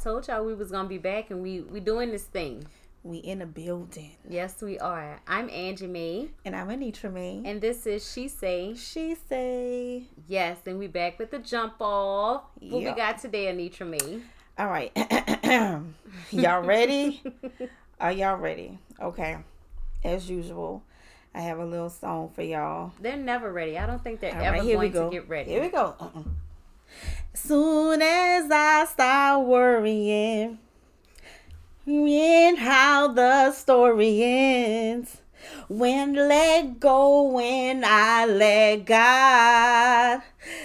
told y'all we was gonna be back and we we doing this thing. We in a building. Yes, we are. I'm Angie Mae. And I'm Anitra Mae. And this is She Say. She Say. Yes, and we back with the jump off. What we got today, Anitra Mae? All right. y'all ready? Are y'all ready? Okay. As usual, I have a little song for y'all. They're never ready. I don't think they're All ever right, here we going go. to get ready. Here we go. Uh-uh. Soon as I start worrying, in how the story ends. When let go, when I let God,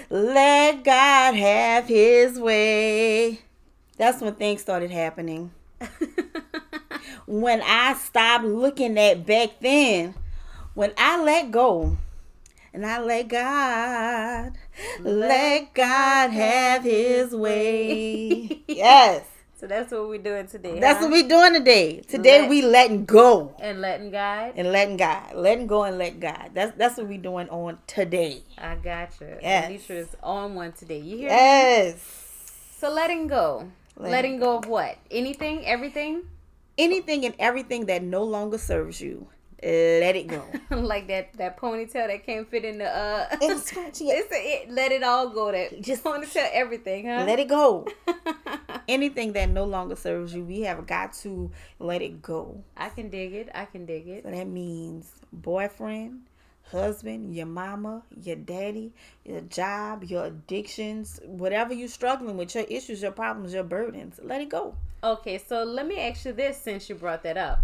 let God have His way. That's when things started happening. When I stopped looking at back then, when I let go, and I let God, let God have His way. yes. so that's what we're doing today. That's huh? what we're doing today. Today Let- we letting go and letting God. and letting God, letting go and let God. That's that's what we're doing on today. I gotcha. you. Yes. Anitra is on one today. You hear? me? Yes. So letting go. Letting Letting, go of what? Anything? Everything? Anything and everything that no longer serves you, let it go. like that that ponytail that can't fit in the uh. It's scratchy. it's a, it, let it all go. That Just- just ponytail everything, huh? Let it go. Anything that no longer serves you, we have got to let it go. I can dig it. I can dig it. So that means boyfriend, husband, your mama, your daddy, your job, your addictions, whatever you're struggling with, your issues, your problems, your burdens. Let it go. Okay, so let me ask you this since you brought that up.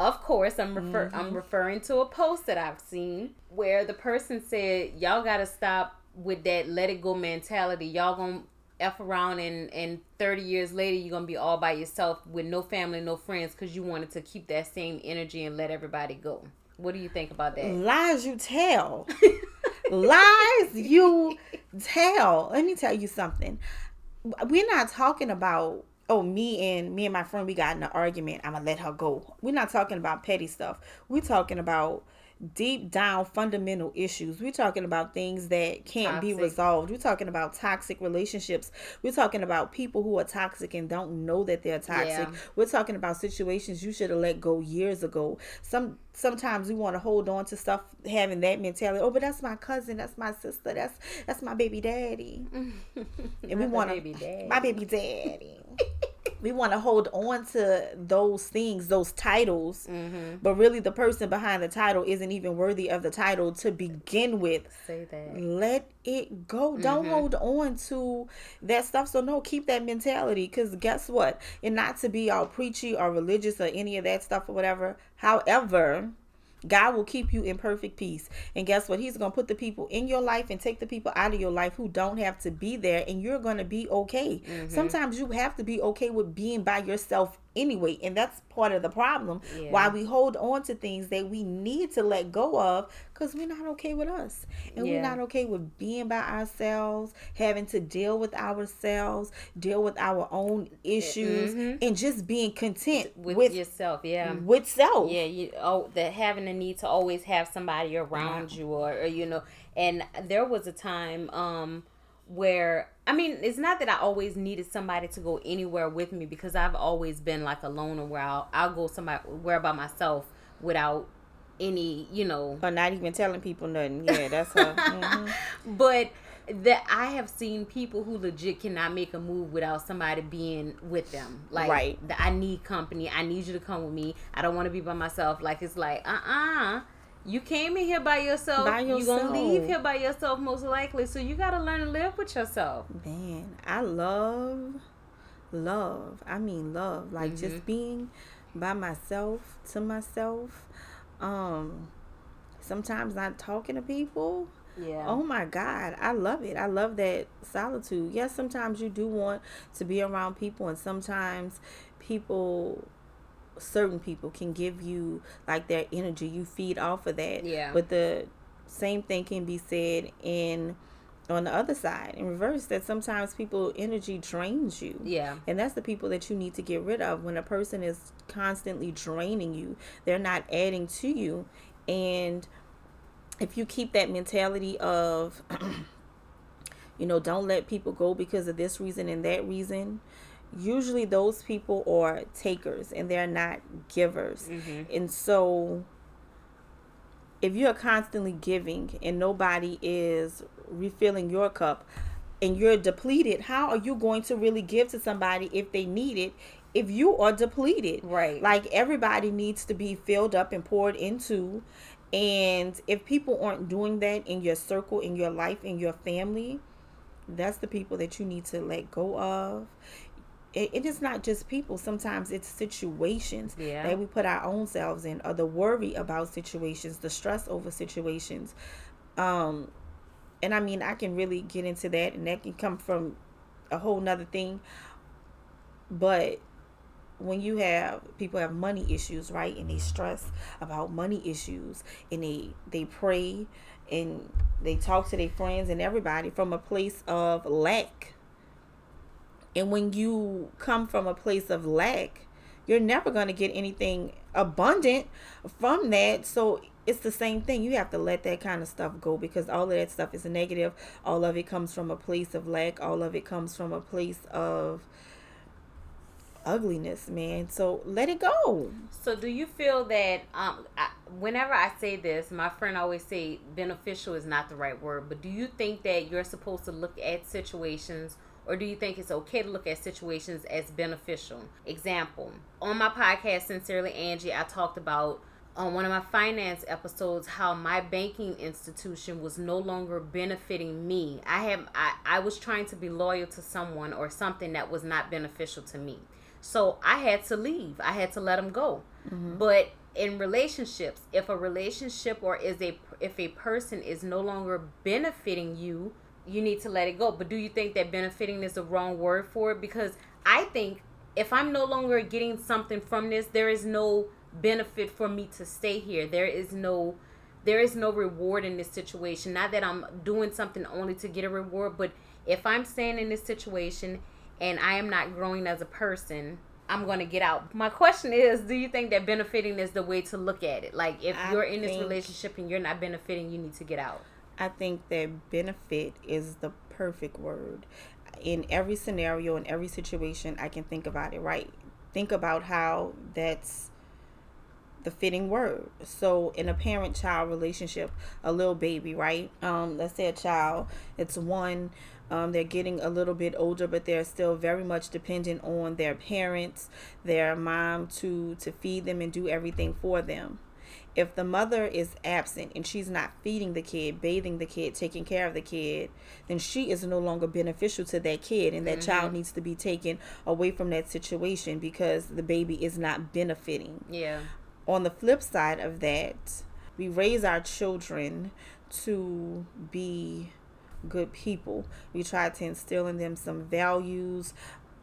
Of course, I'm refer Mm-hmm. I'm referring to a post that I've seen where the person said, "Y'all got to stop with that let it go mentality. Y'all gonna f around and and 30 years later you're gonna be all by yourself with no family, no friends, because you wanted to keep that same energy and let everybody go." What do you think about that? Lies you tell. Lies you tell. Let me tell you something. We're not talking about oh me and me and my friend we got in an argument. I'm gonna let her go. We're not talking about petty stuff. We're talking about deep down fundamental issues. We're talking about things that can't be resolved. We're talking about toxic relationships. We're talking about people who are toxic and don't know that they're toxic. Yeah. We're talking about situations you should have let go years ago. Some sometimes we want to hold on to stuff having that mentality. Oh, but that's my cousin, that's my sister, that's that's my baby daddy. And we want baby daddy. my baby daddy. we want to hold on to those things, those titles, Mm-hmm. but really the person behind the title isn't even worthy of the title to begin with. Say that. Let it go. Don't Mm-hmm. hold on to that stuff. So no, keep that mentality. Cause guess what? And not to be all preachy or religious or any of that stuff or whatever. However, God will keep you in perfect peace. And guess what? He's going to put the people in your life and take the people out of your life who don't have to be there, and you're going to be okay. Mm-hmm. Sometimes you have to be okay with being by yourself anyway. And that's part of the problem Yeah. why we hold on to things that we need to let go of because we're not okay with us. And we're not okay with being by ourselves, having to deal with ourselves, deal with our own issues, and just being content Mm-hmm. With, with, yourself, yeah. with self. Yeah, you oh that having a need to always have somebody around you or, or you know and there was a time um where I mean it's not that I always needed somebody to go anywhere with me because I've always been like a loner where I'll, I'll go somewhere where by myself without any you know Or not even telling people nothing. Yeah, that's her. Mhm. but that I have seen people who legit cannot make a move without somebody being with them. Like, Right. the, I need company. I need you to come with me. I don't want to be by myself. Like, it's like, uh uh You came in here by yourself. By You're going to leave here by yourself, most likely. So you got to learn to live with yourself. Man, I love, love. I mean, love. Like Mm-hmm. just being by myself, to myself. Um, sometimes not talking to people. Yeah. Oh my God, I love it. I love that solitude. Yes, sometimes you do want to be around people, and sometimes people, certain people, can give you like their energy. You feed off of that. Yeah. But the same thing can be said in on the other side in reverse that sometimes people energy drains you Yeah. and that's the people that you need to get rid of when a person is constantly draining you they're not adding to you and if you keep that mentality of you know don't let people go because of this reason and that reason usually those people are takers and they're not givers. Mm-hmm. And so if you're constantly giving and nobody is refilling your cup and you're depleted, how are you going to really give to somebody if they need it? If you are depleted, Right. Like everybody needs to be filled up and poured into. And if people aren't doing that in your circle, in your life, in your family, that's the people that you need to let go of. It, it is not just people. Sometimes it's situations Yeah. that we put our own selves in, or the worry about situations, the stress over situations. Um, and I mean, I can really get into that, and that can come from a whole nother thing. But when you have people have money issues, right, and they stress about money issues, and they they pray and they talk to their friends and everybody from a place of lack. And when you come from a place of lack, you're never going to get anything abundant from that. So it's the same thing. You have to let that kind of stuff go because all of that stuff is negative. All of it comes from a place of lack. All of it comes from a place of ugliness, man. So let it go. So do you feel that um I, whenever I say this, my friend always say beneficial is not the right word, but do you think that you're supposed to look at situations or do you think it's okay to look at situations as beneficial? Example, on my podcast Sincerely Angie, I talked about on one of my finance episodes how my banking institution was no longer benefiting me. I have I, I was trying to be loyal to someone or something that was not beneficial to me. So I had to leave. I had to let them go. Mm-hmm. But in relationships, if a relationship or is a if a person is no longer benefiting you, you need to let it go. But do you think that benefiting is the wrong word for it? Because I think if I'm no longer getting something from this, there is no benefit for me to stay here. There is no there is no reward in this situation. Not that I'm doing something only to get a reward, but if I'm staying in this situation and I am not growing as a person, I'm going to get out. My question is, do you think that benefiting is the way to look at it? Like if I you're in this relationship and you're not benefiting, you need to get out. I think that benefit is the perfect word. In every scenario, in every situation, I can think about it, right? Think about how that's the fitting word. So, in a parent child relationship, a little baby, right? Um, let's say a child, it's one, um, they're getting a little bit older, but they're still very much dependent on their parents, their mom to to feed them and do everything for them if the mother is absent and she's not feeding the kid, bathing the kid, taking care of the kid, then she is no longer beneficial to that kid and that mm-hmm. child needs to be taken away from that situation because the baby is not benefiting. Yeah. On the flip side of that, we raise our children to be good people. We try to instill in them some values,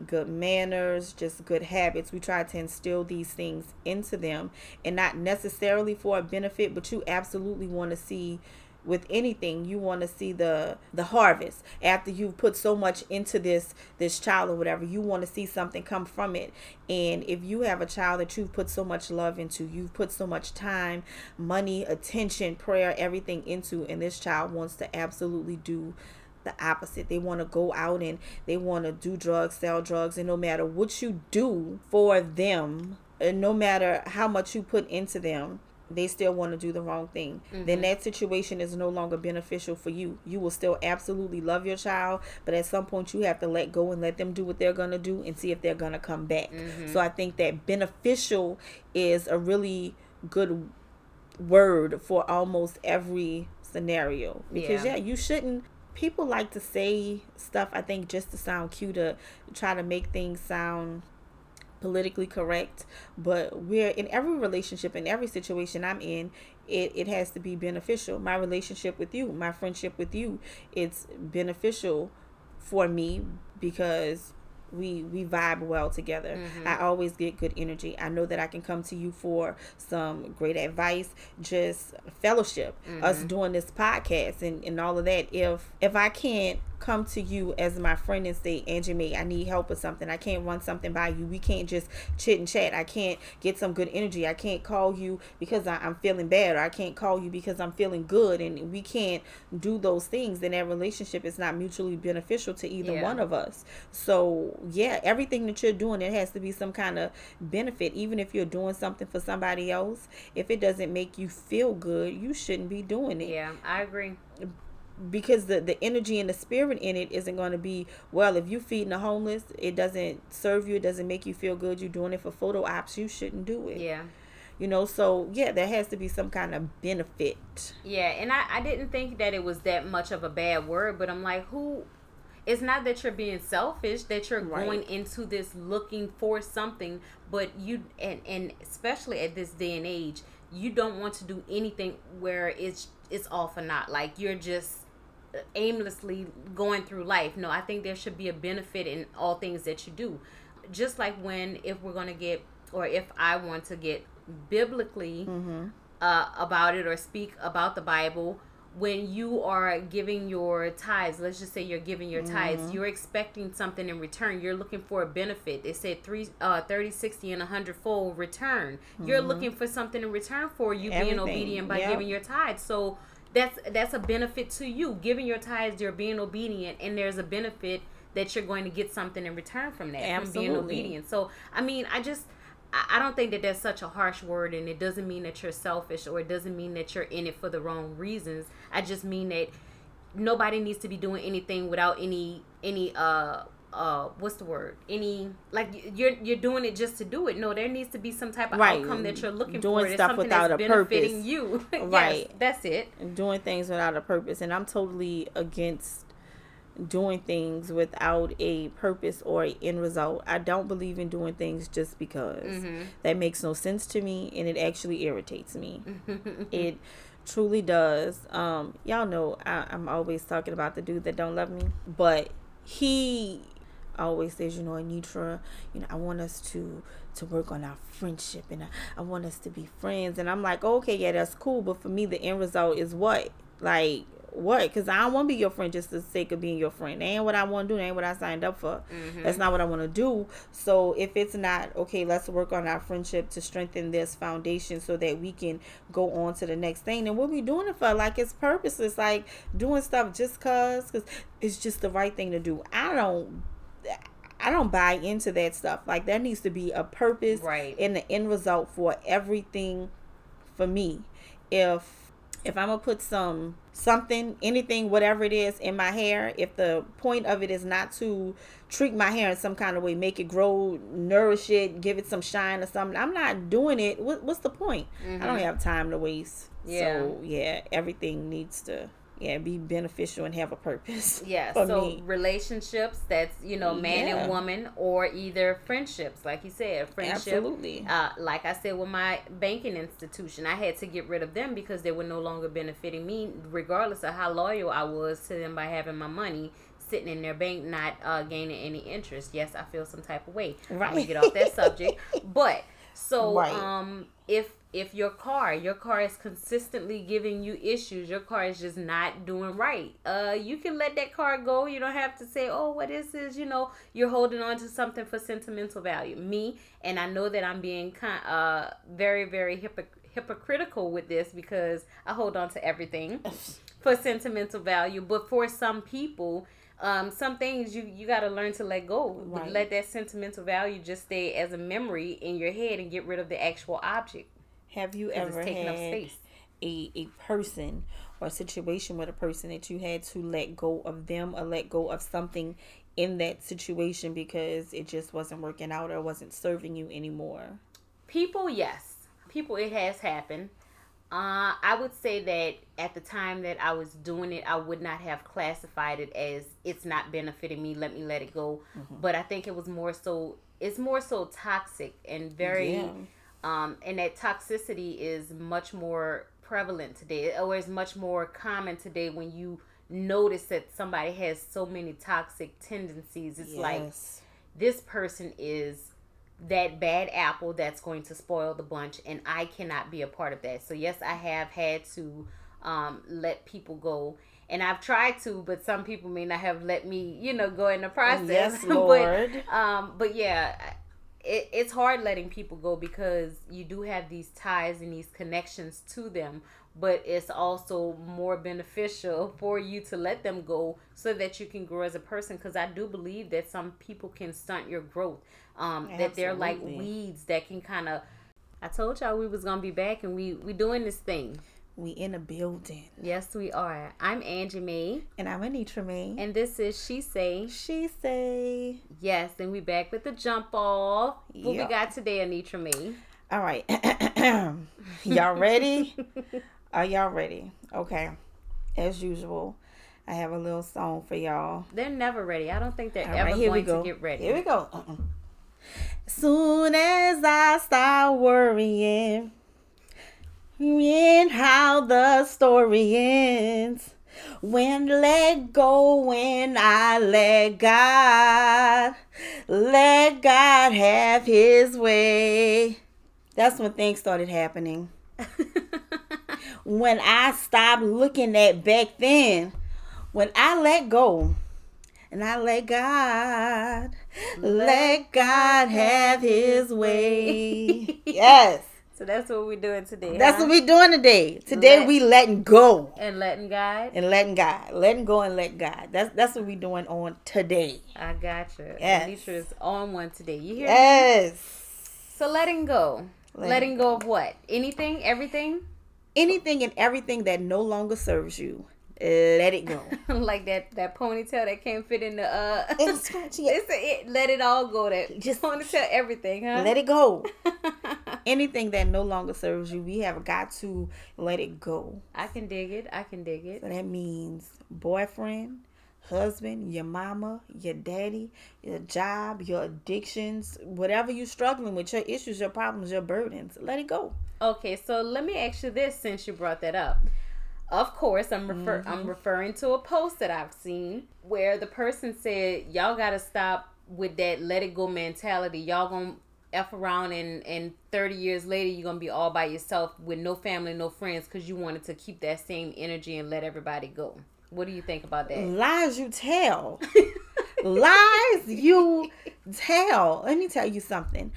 good manners, just good habits. We try to instill these things into them and not necessarily for a benefit, but you absolutely want to see with anything you want to see the the harvest after you've put so much into this this child or whatever you want to see something come from it and if you have a child that you've put so much love into you've put so much time money attention prayer everything into and this child wants to absolutely do the opposite. They want to go out and they want to do drugs, sell drugs, and no matter what you do for them, and no matter how much you put into them, they still want to do the wrong thing. Then mm-hmm. that situation is no longer beneficial for you. You will still absolutely love your child, but at some point you have to let go and let them do what they're going to do and see if they're going to come back. Mm-hmm. So I think that beneficial is a really good word for almost every scenario because Yeah. yeah you shouldn't people like to say stuff i think just to sound cute to try to make things sound politically correct but we're in every relationship in every situation i'm in it, it has to be beneficial. My relationship with you my friendship with you it's beneficial for me because we we vibe well together. Mm-hmm. I always get good energy. I know that i can come to you for some great advice just fellowship us mm-hmm. doing this podcast and, and all of that. If if i can't come to you as my friend and say, Angie Mae, I need help with something. I can't run something by you. We can't just chit and chat. I can't get some good energy. I can't call you because I, am feeling bad or I can't call you because I'm feeling good and we can't do those things, then that relationship is not mutually beneficial to either yeah. one of us. So yeah, everything that you're doing, it has to be some kind of benefit. Even if you're doing something for somebody else, if it doesn't make you feel good, you shouldn't be doing it. Yeah, I agree because the the energy and the spirit in it isn't going to be well if you feeding the homeless it doesn't serve you it doesn't make you feel good you're doing it for photo ops you shouldn't do it. Yeah. You know so yeah there has to be some kind of benefit. Yeah and i i didn't think that it was that much of a bad word but i'm like who it's not that you're being selfish that you're right. going into this looking for something but you and and especially at this day and age you don't want to do anything where it's it's all for not like you're just aimlessly going through life. No, I think there should be a benefit in all things that you do. Just like when, if we're going to get, or if I want to get biblically mm-hmm. uh, about it or speak about the Bible, when you are giving your tithes, let's just say you're giving your tithes, mm-hmm. you're expecting something in return. You're looking for a benefit. They said three, uh, 30, 60, and 100 fold return. Mm-hmm. You're looking for something in return for you Everything. being obedient by yep. giving your tithes. So that's that's a benefit to you. Giving your tithes, you're being obedient, and there's a benefit that you're going to get something in return from that Absolutely. from being obedient. So I mean, I just I don't think that that's such a harsh word, and it doesn't mean that you're selfish or it doesn't mean that you're in it for the wrong reasons. I just mean that nobody needs to be doing anything without any any uh uh what's the word? Any like you're you're doing it just to do it. No there needs to be some type of right. outcome that you're looking doing for. Stuff without a purpose. you. Right. yes, that's it. Doing things without a purpose. And i'm totally against doing things without a purpose or an end result. I don't believe in doing things just because. Mm-hmm. that makes no sense to me and it actually irritates me. It truly does. Um y'all know I, i'm always talking about the dude that don't love me but he always says, you know, Anitra, you know, I want us to to work on our friendship and I, I want us to be friends. And I'm like, okay, yeah, that's cool. But for me, the end result is what? Like, what? Because I don't want to be your friend just for the sake of being your friend. That ain't what I want to do. That ain't what I signed up for. Mm-hmm. That's not what I want to do. So if it's not, okay, let's work on our friendship to strengthen this foundation so that we can go on to the next thing. Then we'll be doing it for like it's purposeless, like doing stuff just cause, because it's just the right thing to do. I don't I don't buy into that stuff. Like there needs to be a purpose right. and the end result for everything for me. If if I'm gonna put some something, anything, whatever it is in my hair, if the point of it is not to treat my hair in some kind of way, make it grow, nourish it, give it some shine or something, I'm not doing it. What, what's the point? Mm-hmm. I don't mm-hmm. have time to waste. Yeah. So yeah, everything needs to yeah be beneficial and have a purpose yeah so me. relationships that's you know man yeah. and woman or either friendships like you said friendship absolutely uh, like i said with my banking institution i had to get rid of them because they were no longer benefiting me regardless of how loyal i was to them by having my money sitting in their bank not uh, gaining any interest yes i feel some type of way right I'm get off that subject but so right. um if if your car your car is consistently giving you issues your car is just not doing right uh you can let that car go you don't have to say oh what is this you know you're holding on to something for sentimental value me and i know that i'm being kind uh very very hypocritical with this because i hold on to everything for sentimental value but for some people um, some things you you got to learn to let go. Right. Let that sentimental value just stay as a memory in your head and get rid of the actual object. Have you ever had a, a person or a situation with a person that you had to let go of them or let go of something in that situation because it just wasn't working out or wasn't serving you anymore? People, yes. People, it has happened. Uh, I would say that at the time that I was doing it, I would not have classified it as it's not benefiting me. Let me let it go. Mm-hmm. But I think it was more so. It's more so toxic and very yeah. Um, and that toxicity is much more prevalent today, or is much more common today when you notice that somebody has so many toxic tendencies. It's yes. like this person is that bad apple that's going to spoil the bunch, and I cannot be a part of that. So, yes, I have had to um, let people go. And I've tried to, but some people may not have let me, you know, go in the process. Yes, Lord. but, um, but yeah, it, it's hard letting people go because you do have these ties and these connections to them but it's also more beneficial for you to let them go so that you can grow as a person because i do believe that some people can stunt your growth um, that they're like weeds that can kind of i told y'all we was gonna be back and we we doing this thing we in a building. Yes, we are. I'm Angie Mae. And I'm Anitra Mae. And this is She Say. She Say. Yes, and we back with the jump off. What we got today, Anitra Mae? All right. y'all ready? are y'all ready? Okay. As usual, I have a little song for y'all. They're never ready. I don't think they're All ever right, going to get ready. Here we go. Uh-uh. Soon as I start worrying in how the story ends. When let go, when I let God, let God have his way. That's when things started happening. when I stopped looking at back then, when I let go and I let God, let God have his way. yes. So that's what we're doing today. That's huh? what we're doing today. Today Let, we letting go. And letting God. And letting God. Letting go and let God. That's that's what we're doing on today. I got you. Yes. Anitra is on one today. You hear me? Yes. Me? So letting go. Letting, letting go of what? Anything? Everything? Anything and everything that no longer serves you let it go. like that that ponytail that can't fit in the uh it's. It's a, it, let it all go. That just ponytail everything, huh? Let it go. Anything that no longer serves you, we have got to let it go. I can dig it. I can dig it. So that means boyfriend, husband, your mama, your daddy, your job, your addictions, whatever you're struggling with, your issues, your problems, your burdens. Let it go. Okay, so let me ask you this since you brought that up of course i'm refer mm-hmm. i'm referring to a post that i've seen where the person said y'all gotta stop with that let it go mentality y'all gonna f around and and 30 years later you're gonna be all by yourself with no family no friends because you wanted to keep that same energy and let everybody go. What do you think about that? Lies you tell. Lies you tell. Let me tell you something.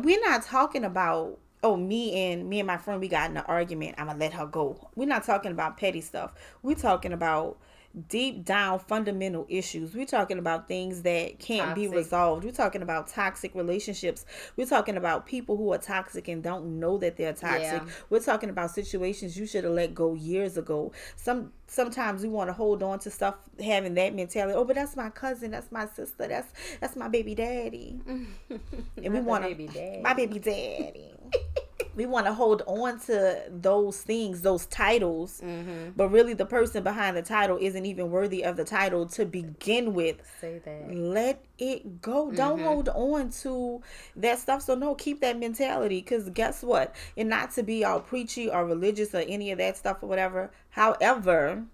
We're not talking about oh me and me and my friend we got in an argument i'm gonna let her go. We're not talking about petty stuff. We're talking about deep down fundamental issues. We're talking about things that can't toxic. be resolved. We're talking about toxic relationships. We're talking about people who are toxic and don't know that they're toxic. Yeah. we're talking about situations you should have let go years ago. Some sometimes we want to hold on to stuff having that mentality oh but that's my cousin that's my sister that's that's my baby daddy. And we want to my baby daddy we want to hold on to those things, those titles, mm-hmm. but really the person behind the title isn't even worthy of the title to begin with. Say that. Let it go. Mm-hmm. Don't hold on to that stuff. So no, keep that mentality. Cause guess what? And not to be all preachy or religious or any of that stuff or whatever. However,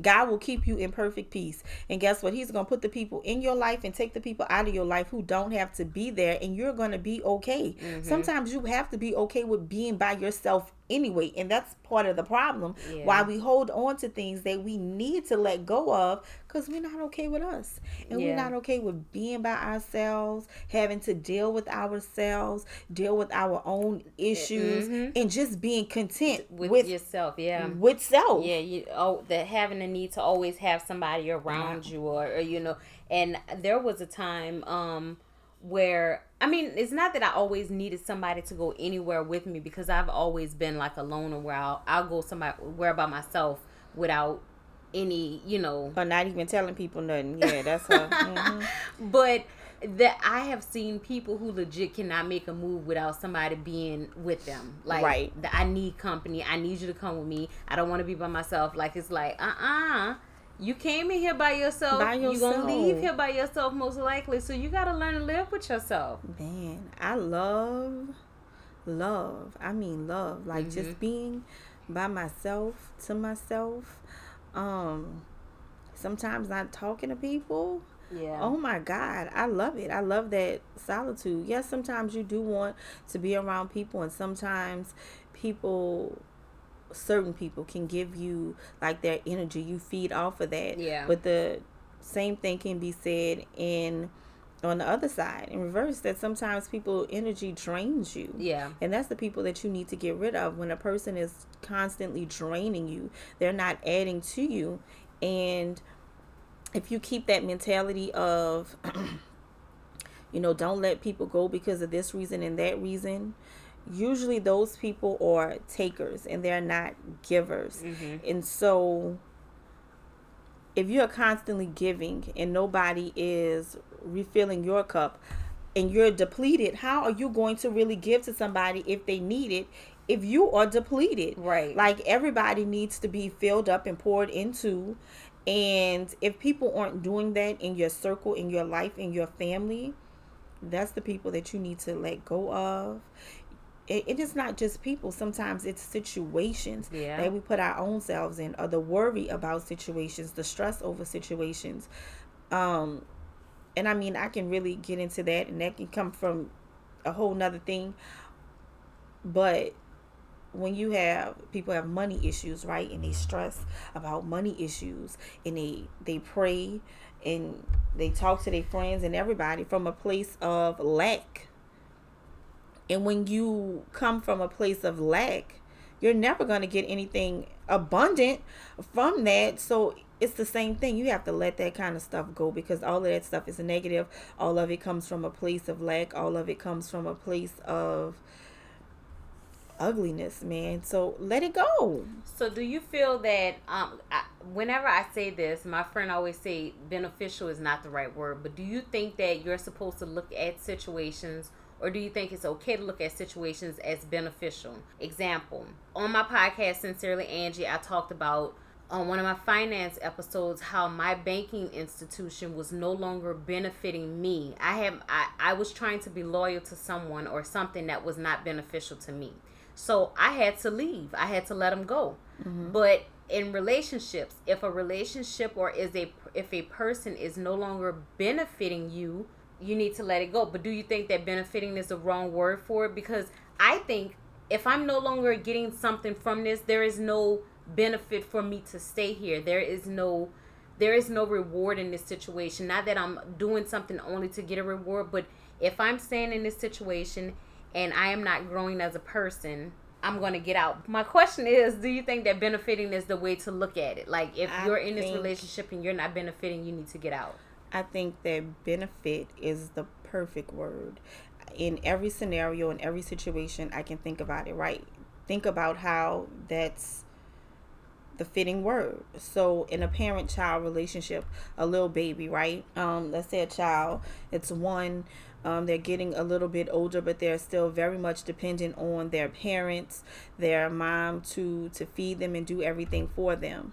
God will keep you in perfect peace. And guess what? He's going to put the people in your life and take the people out of your life who don't have to be there, and you're going to be okay. Mm-hmm. Sometimes you have to be okay with being by yourself anyway and that's part of the problem yeah. why we hold on to things that we need to let go of because we're not okay with us and yeah. we're not okay with being by ourselves having to deal with ourselves deal with our own issues mm-hmm. and just being content with, with, yourself yeah with self yeah you oh that having a need to always have somebody around you or, or you know and there was a time um where I mean, it's not that I always needed somebody to go anywhere with me because I've always been like a loner where I'll, I'll go somewhere where by myself without any, you know, or not even telling people nothing. Yeah, that's her. mm-hmm. But that I have seen people who legit cannot make a move without somebody being with them. Like, right. I need company. I need you to come with me. I don't want to be by myself. Like, it's like, uh uh-uh. uh you came in here by yourself. By yourself. You're gonna leave here by yourself most likely. So you gotta learn to live with yourself. Man, I love love. I mean love. Like mm-hmm. just being by myself to myself. Um sometimes not talking to people. Yeah. Oh my God. I love it. I love that solitude. Yes, sometimes you do want to be around people and sometimes people certain people can give you like their energy. You feed off of that. Yeah. But the same thing can be said in on the other side in reverse that sometimes people energy drains you Yeah. and that's the people that you need to get rid of when a person is constantly draining you they're not adding to you and if you keep that mentality of you know don't let people go because of this reason and that reason usually those people are takers and they're not givers mm-hmm. and so if you're constantly giving and nobody is refilling your cup and you're depleted, how are you going to really give to somebody if they need it? If you are depleted, Right. Like everybody needs to be filled up and poured into. And if people aren't doing that in your circle, in your life, in your family, that's the people that you need to let go of. It, it is not just people. Sometimes it's situations Yeah. that we put our own selves in, or the worry about situations, the stress over situations. Um, and I mean, I can really get into that, and that can come from a whole nother thing. But when you have people have money issues, right, and they stress about money issues, and they they pray and they talk to their friends and everybody from a place of lack. And when you come from a place of lack, you're never going to get anything abundant from that. So it's the same thing. You have to let that kind of stuff go because all of that stuff is negative. All of it comes from a place of lack. All of it comes from a place of ugliness, man. So let it go. So do you feel that um I, whenever I say this, my friend always say beneficial is not the right word, but do you think that you're supposed to look at situations or do you think it's okay to look at situations as beneficial? Example, on my podcast Sincerely Angie, I talked about on one of my finance episodes how my banking institution was no longer benefiting me. I have I, I was trying to be loyal to someone or something that was not beneficial to me. So I had to leave. I had to let them go. Mm-hmm. But in relationships, if a relationship or is a if a person is no longer benefiting you, you need to let it go. But do you think that benefiting is the wrong word for it? Because I think if I'm no longer getting something from this, there is no benefit for me to stay here. There is no there is no reward in this situation. Not that I'm doing something only to get a reward, but if I'm staying in this situation and I am not growing as a person, I'm going to get out. My question is, do you think that benefiting is the way to look at it? Like if I you're in this relationship and you're not benefiting, you need to get out. I think that benefit is the perfect word. In every scenario, in every situation, I can think about it, right? Think about how that's the fitting word. So, in a parent child relationship, a little baby, right? Um, let's say a child, it's one, um, they're getting a little bit older, but they're still very much dependent on their parents, their mom to to feed them and do everything for them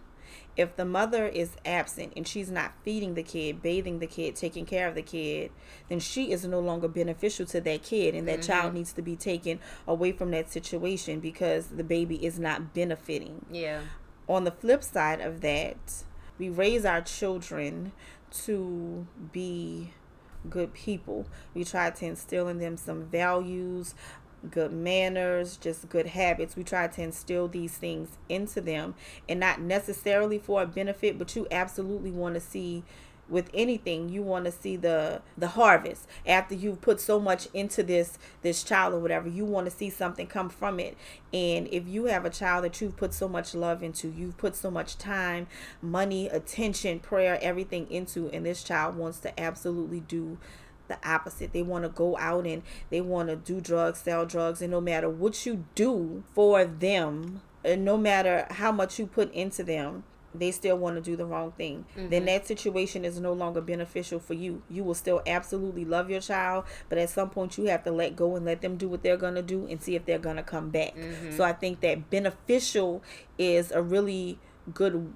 if the mother is absent and she's not feeding the kid, bathing the kid, taking care of the kid, then she is no longer beneficial to that kid and that child mm-hmm. needs to be taken away from that situation because the baby is not benefiting. Yeah. On the flip side of that, we raise our children to be good people. We try to instill in them some values, good manners, just good habits. We try to instill these things into them and not necessarily for a benefit, but you absolutely want to see with anything you want to see the the harvest after you've put so much into this this child or whatever you want to see something come from it and if you have a child that you've put so much love into you've put so much time money attention prayer everything into and this child wants to absolutely do the opposite. They want to go out and they want to do drugs, sell drugs, and no matter what you do for them, and no matter how much you put into them, they still want to do the wrong thing. Then mm-hmm. that situation is no longer beneficial for you. You will still absolutely love your child, but at some point you have to let go and let them do what they're going to do and see if they're going to come back. Mm-hmm. So I think that beneficial is a really good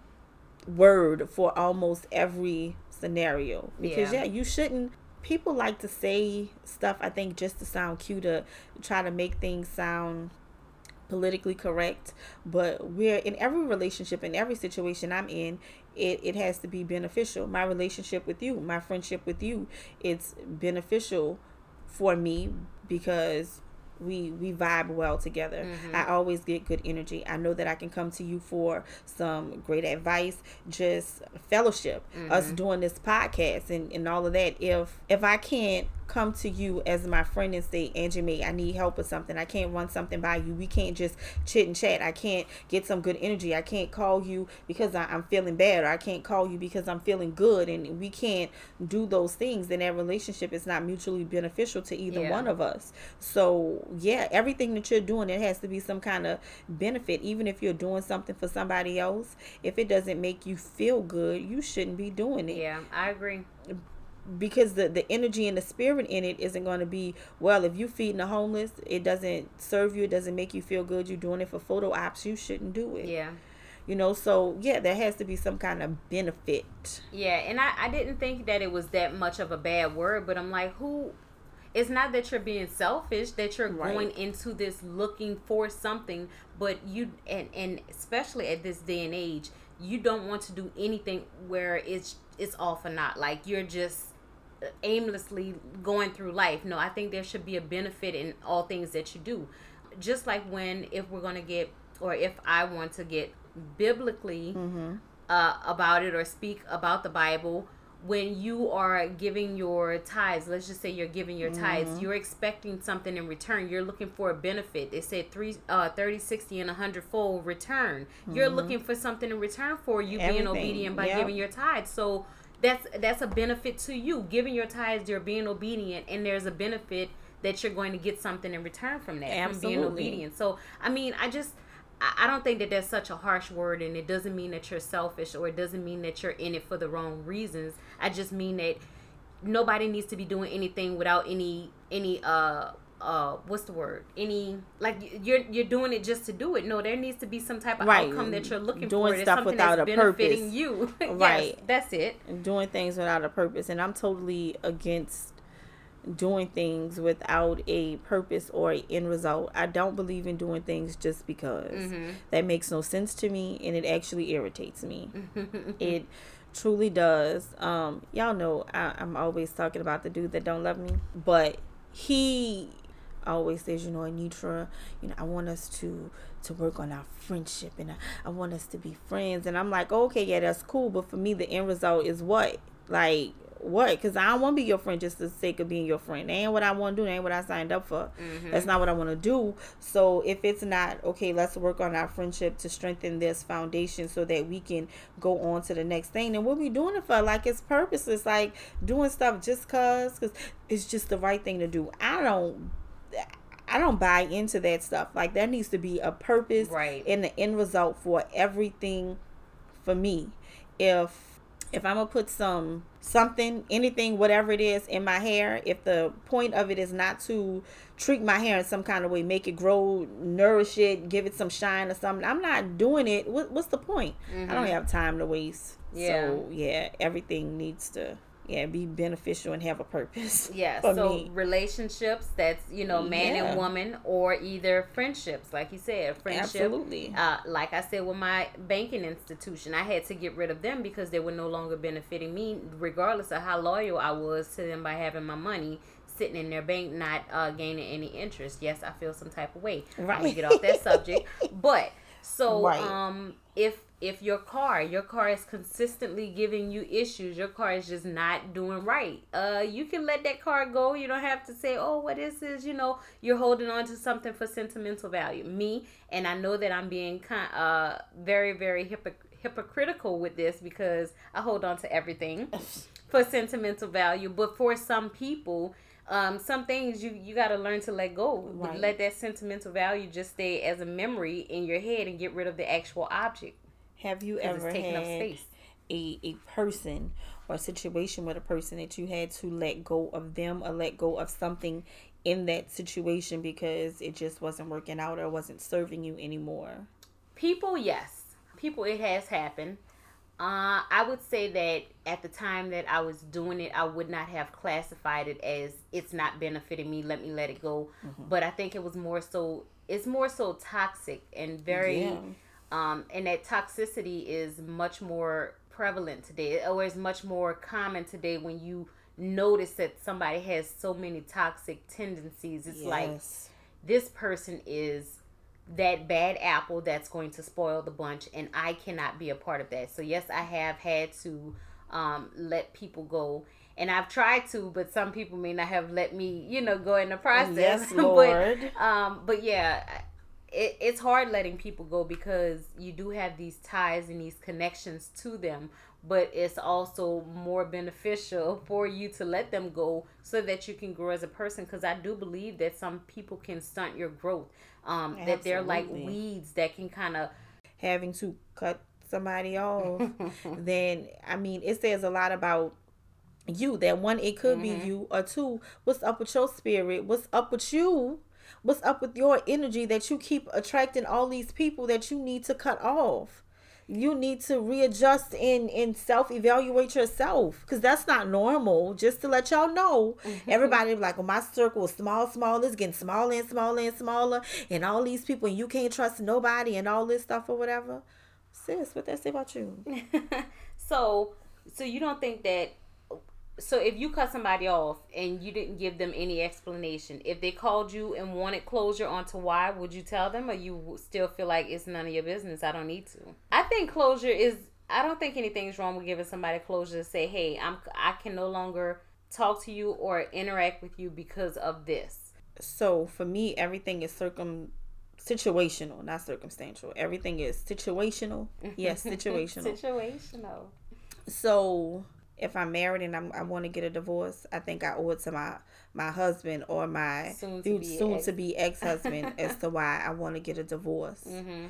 word for almost every scenario because Yeah. yeah you shouldn't people like to say stuff i think just to sound cute to try to make things sound politically correct. But we're in every relationship in every situation i'm in it, it has to be beneficial. My relationship with you my friendship with you it's beneficial for me because we we vibe well together. Mm-hmm. I always get good energy. I know that I can come to you for some great advice, just fellowship, Mm-hmm. us doing this podcast and, and all of that. If if I can't come to you as my friend and say, Angie Mae, I need help with something. I can't run something by you. We can't just chit and chat. I can't get some good energy. I can't call you because I, I'm feeling bad or I can't call you because I'm feeling good and we can't do those things, then that relationship is not mutually beneficial to either Yeah. one of us. So yeah, everything that you're doing, it has to be some kind of benefit. Even if you're doing something for somebody else, if it doesn't make you feel good, you shouldn't be doing it Yeah, I agree. Because the the energy and the spirit in it isn't going to be well if you feeding the homeless it doesn't serve you it doesn't make you feel good you're doing it for photo ops you shouldn't do it Yeah. you know so yeah there has to be some kind of benefit Yeah, and I, I didn't think that it was that much of a bad word, but I'm like, who? It's not that you're being selfish, that you're Right. going into this looking for something, but you, and, and especially at this day and age, you don't want to do anything where it's it's all for not. Like you're just aimlessly going through life. No, I think there should be a benefit in all things that you do. Just like when, if we're going to get, or if I want to get biblically uh, about it or speak about the Bible, when you are giving your tithes, let's just say you're giving your tithes, you're expecting something in return. You're looking for a benefit. They said three, uh, 30, 60, and 100 fold return. You're looking for something in return for you being obedient by Yep. giving your tithes. So that's that's a benefit to you. Giving your tithes, you're being obedient, and there's a benefit that you're going to get something in return from that, from being Absolutely. obedient. So I mean, I just I I don't think that that's such a harsh word, and it doesn't mean that you're selfish or it doesn't mean that you're in it for the wrong reasons. I just mean that nobody needs to be doing anything without any any uh uh what's the word? Any like you're you're doing it just to do it. No there needs to be some type of Right. outcome that you're looking Doing for. There's stuff something without that's a benefiting purpose. you. Yes, Right. that's it. Doing things without a purpose. And i'm totally against doing things without a purpose or a end result. I don't believe in doing things just because. Mm-hmm. that makes no sense to me and it actually irritates me. It truly does. Um y'all know I, i'm always talking about the dude that don't love me but he always says you know anitra you know i want us to to work on our friendship and I, I want us to be friends. And i'm like okay yeah that's cool. But for me the end result is what? Like what? Because i don't want to be your friend just for the sake of being your friend. That ain't what i want to do. That ain't what i signed up for. Mm-hmm. That's not what i want to do. So if it's not okay let's work on our friendship to strengthen this foundation so that we can go on to the next thing. Then what we doing it for? Like it's purposeless like doing stuff just cause because it's just the right thing to do. I don't I don't buy into that stuff. Like there needs to be a purpose Right. and the end result for everything for me. If if I'm gonna put some something, anything, whatever it is in my hair, if the point of it is not to treat my hair in some kind of way, make it grow, nourish it, give it some shine or something, I'm not doing it. What, what's the point? I don't mm-hmm. have time to waste. Yeah. So yeah, everything needs to yeah be beneficial and have a purpose. Yeah, so me. relationships that's you know man Yeah. and woman, or either friendships, like you said, friendship. Absolutely. Uh, like I said with my banking institution, I had to get rid of them because they were no longer benefiting me, regardless of how loyal I was to them by having my money sitting in their bank, not uh, gaining any interest. Yes, I feel some type of way. I'm gonna get off that subject, but so Right. um if if your car your car is consistently giving you issues your car is just not doing right. Uh you can let that car go. You don't have to say oh what is this? You know you're holding on to something for sentimental value. Me and i know that i'm being kind uh very very hypoc- hypocritical with this because i hold on to everything for sentimental value. But for some people um, some things you you got to learn to let go. Right. let that sentimental value just stay as a memory in your head and get rid of the actual object Have you ever had space. a, a person or a situation with a person that you had to let go of them or let go of something in that situation because it just wasn't working out or wasn't serving you anymore? people yes people it has happened uh, I would say that at the time that I was doing it, I would not have classified it as it's not benefiting me. Let me let it go. But I think it was more so. It's more so toxic and very, Yeah. Um, and that toxicity is much more prevalent today, or is much more common today when you notice that somebody has so many toxic tendencies. It's like this person is that bad apple that's going to spoil the bunch and I cannot be a part of that. So yes, I have had to um, let people go and I've tried to, but some people may not have let me, you know, go in the process. Yes, Lord. but, um, but yeah, it, it's hard letting people go because you do have these ties and these connections to them but it's also more beneficial for you to let them go so that you can grow as a person because i do believe that some people can stunt your growth um that they're like weeds that can kind of having to cut somebody off then i mean it says a lot about you that one it could mm-hmm. be you or two what's up with your spirit what's up with you what's up with your energy that you keep attracting all these people that you need to cut off you need to readjust and and self evaluate yourself because that's not normal. Just to let y'all know, mm-hmm. everybody like, well, my circle is small, small, it's getting smaller and smaller and smaller, and all these people, and you can't trust nobody, and all this stuff or whatever. Sis, what that say about you? so, so you don't think that so if you cut somebody off and you didn't give them any explanation, if they called you and wanted closure onto why, would you tell them or you still feel like it's none of your business? I don't need to. I think closure is I don't think anything's wrong with giving somebody closure to say, "Hey, I'm I can no longer talk to you or interact with you because of this." So, for me, everything is circum situational, not circumstantial. Everything is situational. Yes, situational. situational. So, if I'm married and I'm, i want to get a divorce, I think I owe it to my my husband or my soon to be soon ex- to be ex husband as to why I want to get a divorce. Mm-hmm.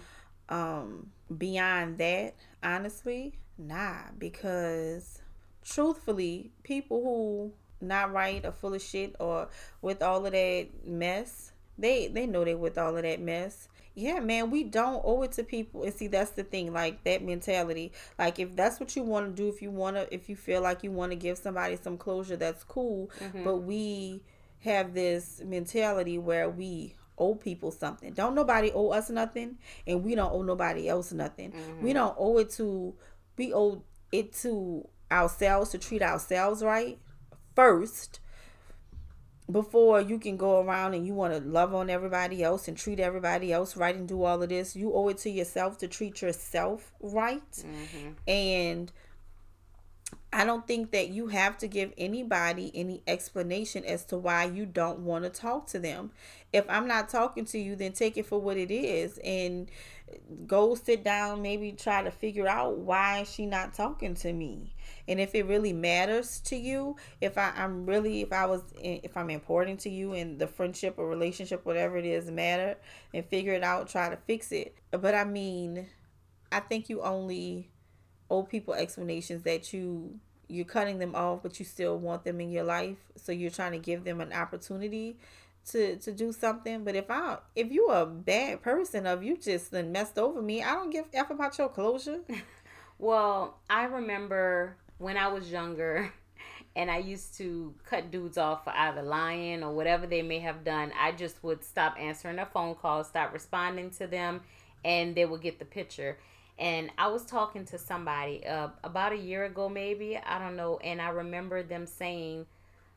Um, beyond that, honestly, nah, because truthfully, people who not right or full of shit or with all of that mess, they they know they with all of that mess yeah, man, we don't owe it to people. And see, that's the thing, like that mentality. Like, if that's what you want to do, if you want to, if you feel like you want to give somebody some closure, that's cool. Mm-hmm. But we have this mentality where we owe people something. Don't nobody owe us nothing, and we don't owe nobody else nothing. Mm-hmm. We don't owe it to, we owe it to ourselves to treat ourselves right first before you can go around and you want to love on everybody else and treat everybody else right and do all of this you owe it to yourself to treat yourself right mm-hmm. and I don't think that you have to give anybody any explanation as to why you don't want to talk to them. If I'm not talking to you, then take it for what it is and go sit down, maybe try to figure out why she not talking to me. And if it really matters to you, if I, I'm really if I was if I'm important to you and the friendship or relationship, whatever it is, matter and figure it out, try to fix it. But I mean, I think you only owe people explanations that you you're cutting them off but you still want them in your life so you're trying to give them an opportunity to to do something but if i if you a bad person of you just then messed over me i don't give f about your closure. Well i remember when i was younger and i used to cut dudes off for either lying or whatever they may have done i just would stop answering their phone calls stop responding to them and they would get the picture. And I was talking to somebody uh, about a year ago, maybe I don't know, and I remember them saying,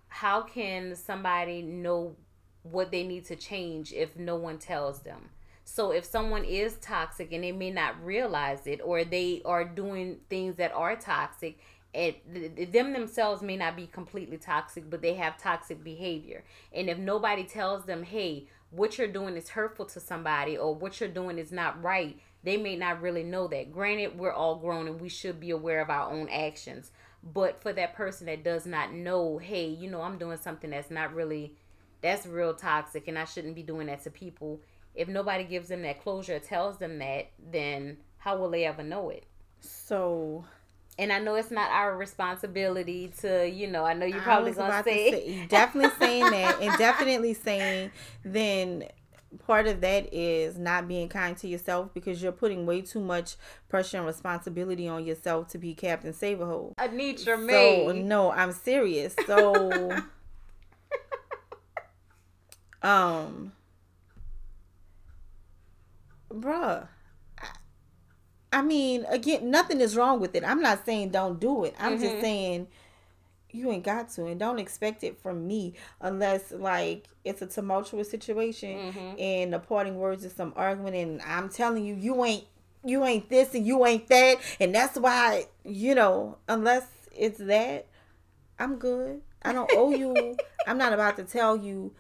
"How can somebody know what they need to change if no one tells them?" So if someone is toxic and they may not realize it, or they are doing things that are toxic, it them themselves may not be completely toxic, but they have toxic behavior, and if nobody tells them, "Hey," what you're doing is hurtful to somebody or what you're doing is not right they may not really know that. Granted, we're all grown and we should be aware of our own actions. But for that person that does not know, hey, you know, I'm doing something that's not really, that's real toxic and I shouldn't be doing that to people. If nobody gives them that closure, tells them that, then how will they ever know it? So and I know it's not our responsibility to, you know, I know you're probably gonna say, to say definitely saying that and definitely saying then part of that is not being kind to yourself because you're putting way too much pressure and responsibility on yourself to be Captain Save-A-Hole. Anitra so, May. No, I'm serious. So, um, bruh. I mean, again, nothing is wrong with it. I'm not saying don't do it. I'm mm-hmm. just saying you ain't got to and don't expect it from me unless like it's a tumultuous situation mm-hmm. and the parting words is some argument and i'm telling you you ain't you ain't this and you ain't that and that's why you know unless it's that i'm good i don't owe you i'm not about to tell you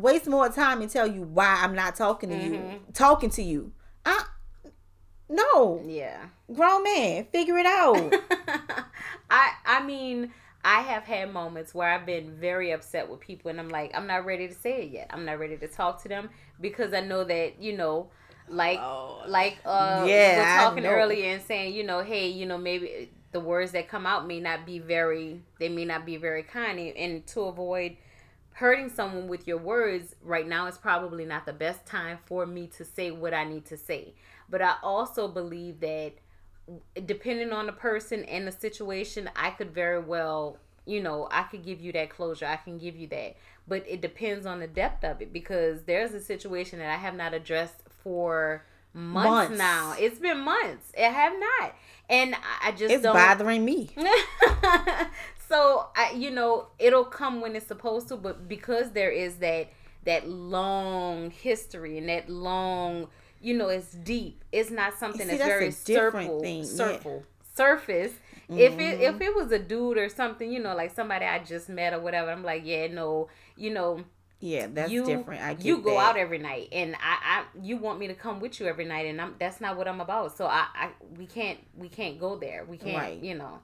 waste more time and tell you why i'm not talking to mm-hmm. you talking to you. I no. Yeah. Grown man figure it out. I i mean I have had moments where I've been very upset with people and I'm like, I'm not ready to say it yet. I'm not ready to talk to them because I know that, you know, like oh, like uh yeah, we're talking earlier and saying, you know, hey, you know, maybe the words that come out may not be very they may not be very kind and to avoid hurting someone with your words right now is probably not the best time for me to say what I need to say. But I also believe that depending on the person and the situation, I could very well, you know, I could give you that closure. I can give you that. But it depends on the depth of it because there's a situation that I have not addressed for months, months. now. It's been months. I have not. And I just It's bothering me. so, I you know, it'll come when it's supposed to, but because there is that that long history and that long you know, it's deep. It's not something See, that's, that's, very circle, thing. circle, yeah. surface. Mm-hmm. If it if mm-hmm. it was a dude or something, you know, like somebody I just met or whatever, I'm like, yeah, no, you know. Yeah, that's you, different. I you go that. out every night, and I, I, you want me to come with you every night, and I'm that's not what I'm about. So I, I, we can't, we can't go there. We can't, right. you know.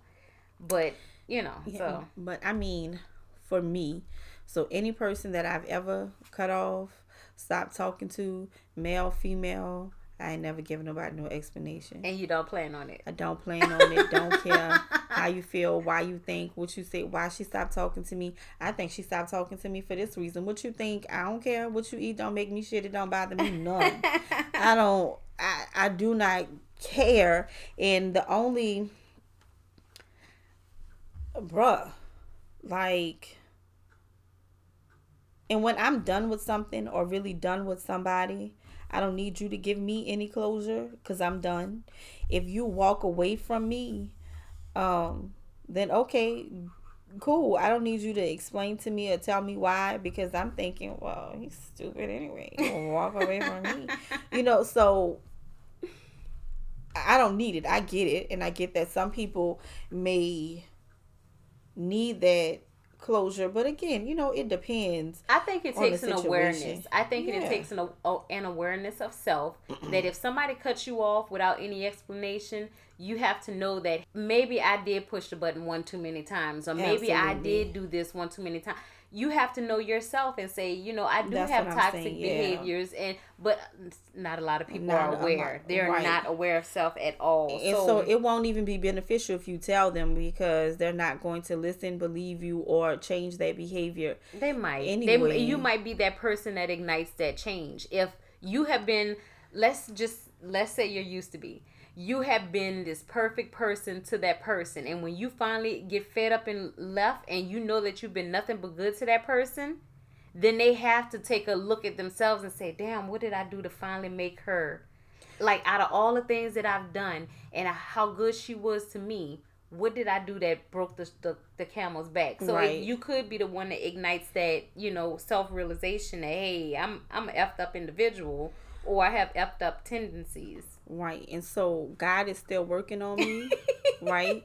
But you know, yeah, so. But I mean, for me, so any person that I've ever cut off, stopped talking to, male, female. I ain't never given nobody no explanation. And you don't plan on it. I don't plan on it. Don't care how you feel, why you think, what you say, why she stopped talking to me. I think she stopped talking to me for this reason. What you think? I don't care. What you eat don't make me shit. It don't bother me none. I don't. I I do not care. And the only, bruh, like and when I'm done with something or really done with somebody, I don't need you to give me any closure because I'm done. If you walk away from me, um, then okay, cool. I don't need you to explain to me or tell me why because I'm thinking, well, he's stupid anyway. Walk away from me. You know, so I don't need it. I get it. And I get that some people may need that closure. But again, you know, it depends. I think it takes an awareness. I think yeah. it takes an, an awareness of self that if somebody cuts you off without any explanation, you have to know that maybe I did push the button one too many times, or maybe Absolutely. I did do this one too many times you have to know yourself and say, you know, I do That's have toxic saying, yeah. behaviors, and but not a lot of people not are aware. They're right. not aware of self at all. And so, so, it won't even be beneficial if you tell them because they're not going to listen, believe you, or change their behavior. They might. Anyway, they, you might be that person that ignites that change. If you have been, let's just let's say you're used to be you have been this perfect person to that person. And when you finally get fed up and left and you know that you've been nothing but good to that person, then they have to take a look at themselves and say, damn, what did I do to finally make her? Like, out of all the things that I've done and how good she was to me, what did I do that broke the, the, the camel's back? So right. you could be the one that ignites that, you know, self realization that, hey, I'm, I'm an effed up individual or I have effed up tendencies. Right. And so God is still working on me, right?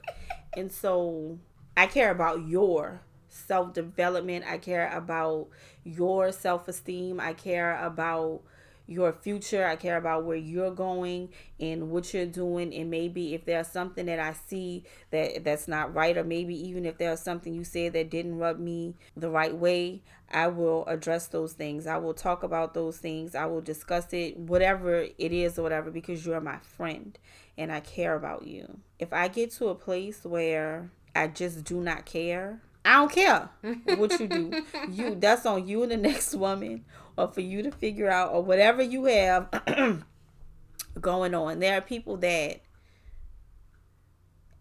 And so I care about your self development. I care about your self esteem. I care about your future. I care about where you're going and what you're doing. And maybe if there's something that I see that that's not right, or maybe even if there's something you said that didn't rub me the right way, I will address those things. I will talk about those things. I will discuss it, whatever it is or whatever, because you're my friend and I care about you. If I get to a place where I just do not care, I don't care what you do. You that's on you and the next woman or for you to figure out or whatever you have going on. There are people that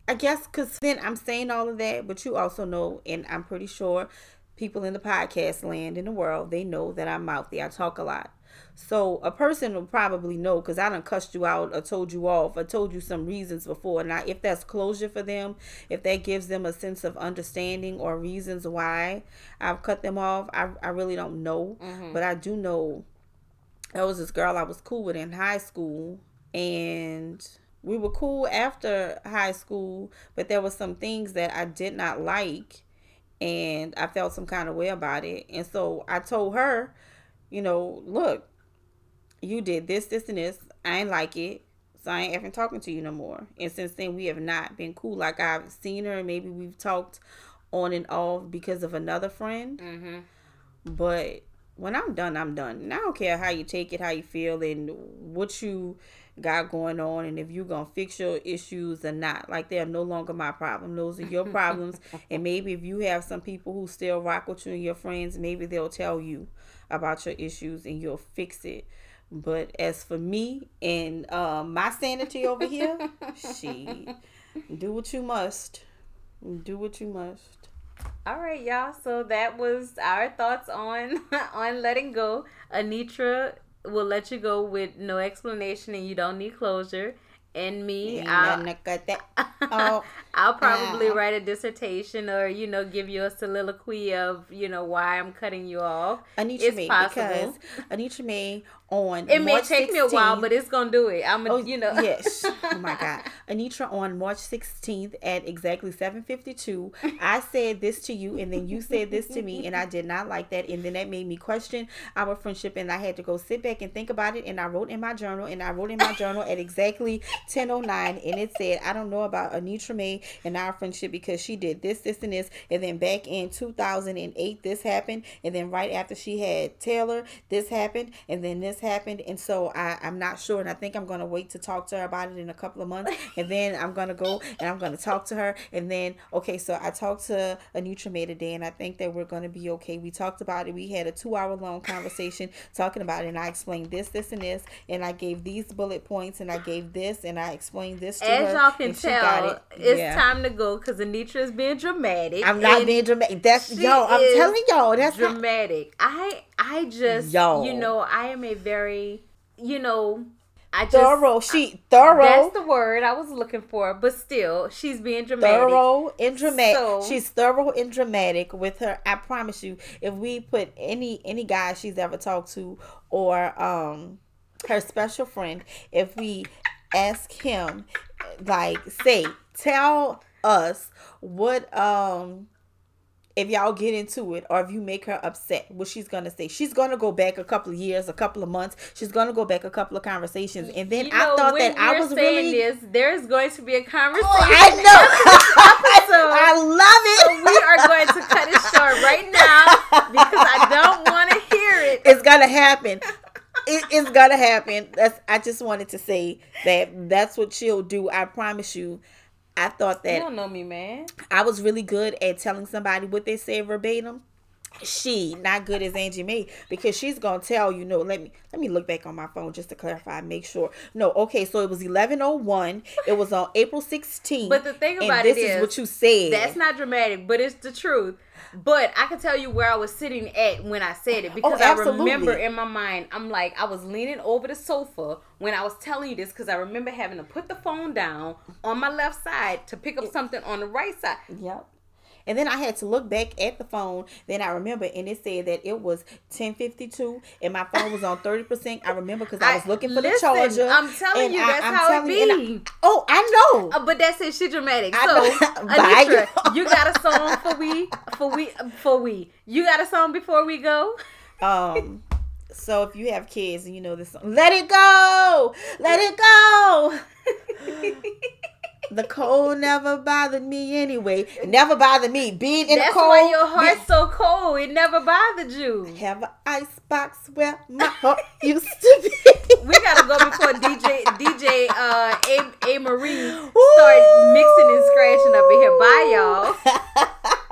I guess because then I'm saying all of that, but you also know, and I'm pretty sure people in the podcast land in the world, they know that I'm mouthy. I talk a lot. So a person will probably know because I done cussed you out or told you off or told you some reasons before. And now, if that's closure for them, if that gives them a sense of understanding or reasons why I've cut them off, I, I really don't know. Mm-hmm. But I do know there was this girl I was cool with in high school and we were cool after high school, but there were some things that I did not like and I felt some kind of way about it. And so I told her, you know, look, you did this, this, and this. I ain't like it. So I ain't even talking to you no more. And since then, we have not been cool. Like I've seen her, and maybe we've talked on and off because of another friend. Mm-hmm. But when I'm done, I'm done. And I don't care how you take it, how you feel, and what you got going on, and if you're gonna fix your issues or not. Like they're no longer my problem. Those are your problems. and maybe if you have some people who still rock with you and your friends, maybe they'll tell you about your issues and you'll fix it. But as for me and uh, my sanity over here, she do what you must. Do what you must. All right, y'all. So that was our thoughts on on letting go. Anitra will let you go with no explanation, and you don't need closure and me, I'll, oh, I'll probably uh, write a dissertation or you know give you a soliloquy of you know why I'm cutting you off. Anitra it's May, possible. because Anitra May on it may take 16th, me a while, but it's gonna do it. I'm a, oh, you know yes. Oh my god, Anitra on March 16th at exactly 7:52. I said this to you, and then you said this to me, and I did not like that, and then that made me question our friendship, and I had to go sit back and think about it, and I wrote in my journal, and I wrote in my journal at exactly 10:09, and it said I don't know about Anitra May and our friendship because she did this, this, and this, and then back in 2008 this happened, and then right after she had Taylor, this happened, and then this happened, and so I, I'm not sure, and I think I'm gonna wait to talk to her about it in a couple of months, and then I'm gonna go and I'm gonna talk to her, and then okay, so I talked to Anitra May today, and I think that we're gonna be okay. We talked about it. We had a two hour long conversation talking about it, and I explained this, this, and this, and I gave these bullet points, and I gave this, and I explained this to As her. y'all can tell, it. it's yeah. time to go because Anitra is being dramatic. I'm not being dramatic. That's yo. I'm telling y'all, that's dramatic. Not... I I just yo. you know I am a very you know I just, thorough. She thorough. That's the word I was looking for. But still, she's being dramatic. Thorough and dramatic. So, she's thorough and dramatic with her. I promise you, if we put any any guy she's ever talked to or um her special friend, if we ask him, like, say, tell us what um if y'all get into it or if you make her upset, what she's gonna say. She's gonna go back a couple of years, a couple of months. She's gonna go back a couple of conversations, and then you know, I thought that I was really this. There's going to be a conversation. Oh, I know. I love it. So we are going to cut it short right now because I don't want to hear it. It's gonna happen. It, it's gonna happen. That's. I just wanted to say that that's what she'll do. I promise you. I thought that you don't know me, man. I was really good at telling somebody what they say verbatim. She not good as Angie Mae because she's gonna tell you no. Let me let me look back on my phone just to clarify, make sure. No, okay, so it was eleven oh one. It was on April sixteenth. But the thing about it is, is what you said. That's not dramatic, but it's the truth. But I can tell you where I was sitting at when I said it oh, because oh, I remember in my mind, I'm like, I was leaning over the sofa when I was telling you this because I remember having to put the phone down on my left side to pick up something on the right side. Yep. And then I had to look back at the phone. Then I remember, and it said that it was 1052, and my phone was on 30%. I remember because I was looking for listen, the charger. I'm telling you, that's I, how it be. I, oh, I know. Uh, but that's it. She dramatic. I so, Anitra, you got a song for we? For we? For we? You got a song before we go? Um. So if you have kids and you know this song, let it go, let it go. the cold never bothered me anyway. It never bothered me. Being in That's the cold. That's why your heart's so cold. It never bothered you. Have an ice box where my heart used to be. we gotta go before DJ DJ uh A, a Marie start mixing and scratching up in here. Bye y'all.